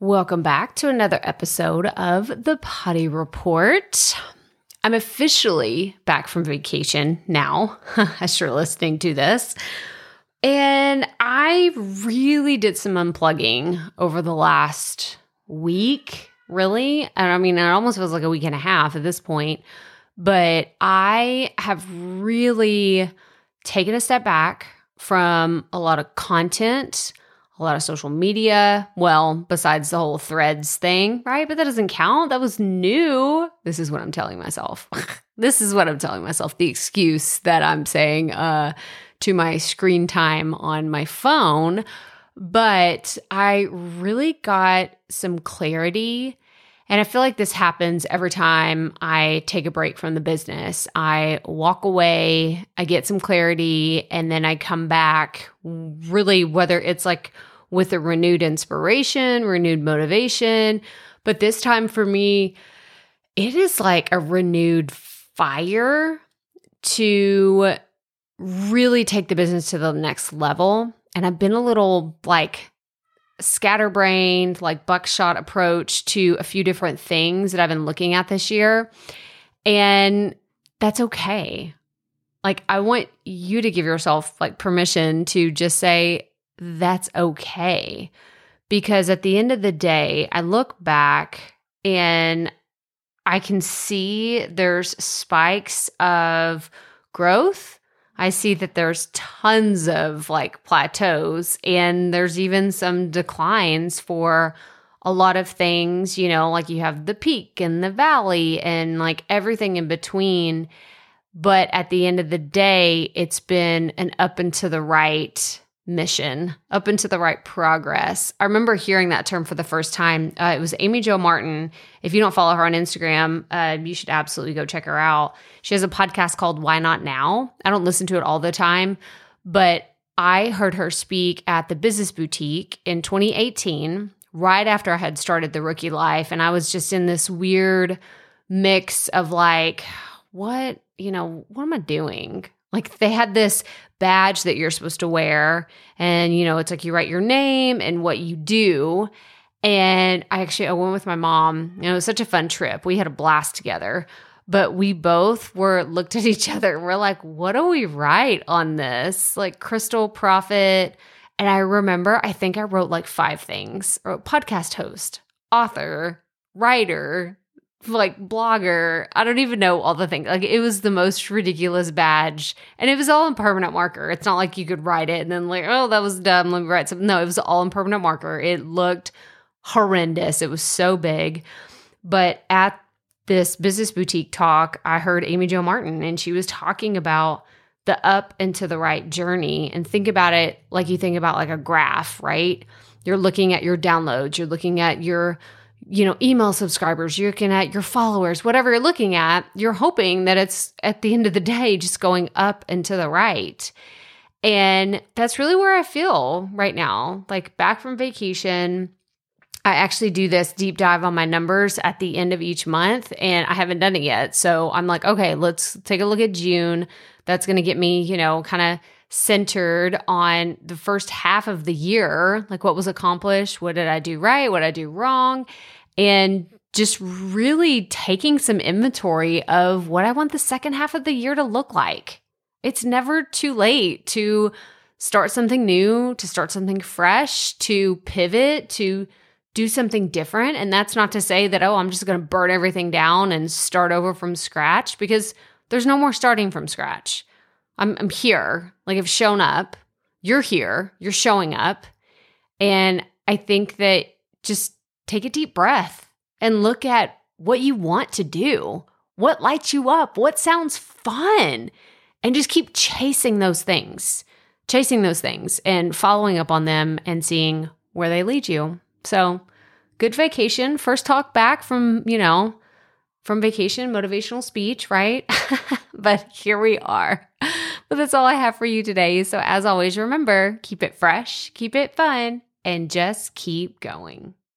Welcome back to another episode of the Poddy Report. I'm officially back from vacation now, as you're listening to this. And I really did some unplugging over the last week, really. And I mean, it almost feels like a week and a half at this point. But I have really taken a step back from a lot of content a lot of social media. Well, besides the whole threads thing, right? But that doesn't count. That was new. This is what I'm telling myself. this is what I'm telling myself. The excuse that I'm saying uh, to my screen time on my phone. But I really got some clarity. And I feel like this happens every time I take a break from the business. I walk away, I get some clarity, and then I come back really, whether it's like with a renewed inspiration, renewed motivation. But this time for me, it is like a renewed fire to really take the business to the next level. And I've been a little like scatterbrained, like buckshot approach to a few different things that I've been looking at this year. And that's okay. Like, I want you to give yourself like permission to just say, that's okay. Because at the end of the day, I look back and I can see there's spikes of growth. I see that there's tons of like plateaus and there's even some declines for a lot of things, you know, like you have the peak and the valley and like everything in between. But at the end of the day, it's been an up and to the right mission, up into the right progress. I remember hearing that term for the first time. Uh, it was Amy Jo Martin. If you don't follow her on Instagram, uh, you should absolutely go check her out. She has a podcast called Why Not Now. I don't listen to it all the time, but I heard her speak at the Business Boutique in 2018, right after I had started the rookie life. And I was just in this weird mix of like, what, you know, what am I doing? Like they had this badge that you're supposed to wear. And, you know, it's like you write your name and what you do. And I actually I went with my mom. Know, it was such a fun trip. We had a blast together. But we both were looked at each other. We're like, what do we write on this? Like Krystal Proffitt. And I remember, I think I wrote like five things. podcast host, author, writer, like blogger. I don't even know all the things. Like it was the most ridiculous badge. And it was all in permanent marker. It's not like you could write it and then like, oh, that was dumb. Let me write something. No, it was all in permanent marker. It looked horrendous. It was so big. But at this business boutique talk, I heard Amy Jo Martin and she was talking about the up and to the right journey and think about it like you think about like a graph, right? You're looking at your downloads, you're looking at your you know, email subscribers, you're looking at your followers, whatever you're looking at, you're hoping that it's at the end of the day just going up and to the right. And that's really where I feel right now. Like back from vacation, I actually do this deep dive on my numbers at the end of each month, and I haven't done it yet. So I'm like, okay, let's take a look at June. That's going to get me, you know, kind of centered on the first half of the year like what was accomplished, what did I do right, what did I do wrong, and just really taking some inventory of what I want the second half of the year to look like. It's never too late to start something new, to start something fresh, to pivot, to do something different. And that's not to say that, oh, I'm just going to burn everything down and start over from scratch because there's no more starting from scratch. I'm, I'm here, like I've shown up. You're here, you're showing up. And I think that just take a deep breath and look at what you want to do, what lights you up, what sounds fun, and just keep chasing those things, chasing those things and following up on them and seeing where they lead you. So, good vacation. First talk back from, you know, from vacation, motivational speech, right? but here we are. But that's all I have for you today. So, as always, remember keep it fresh, keep it fun, and just keep going.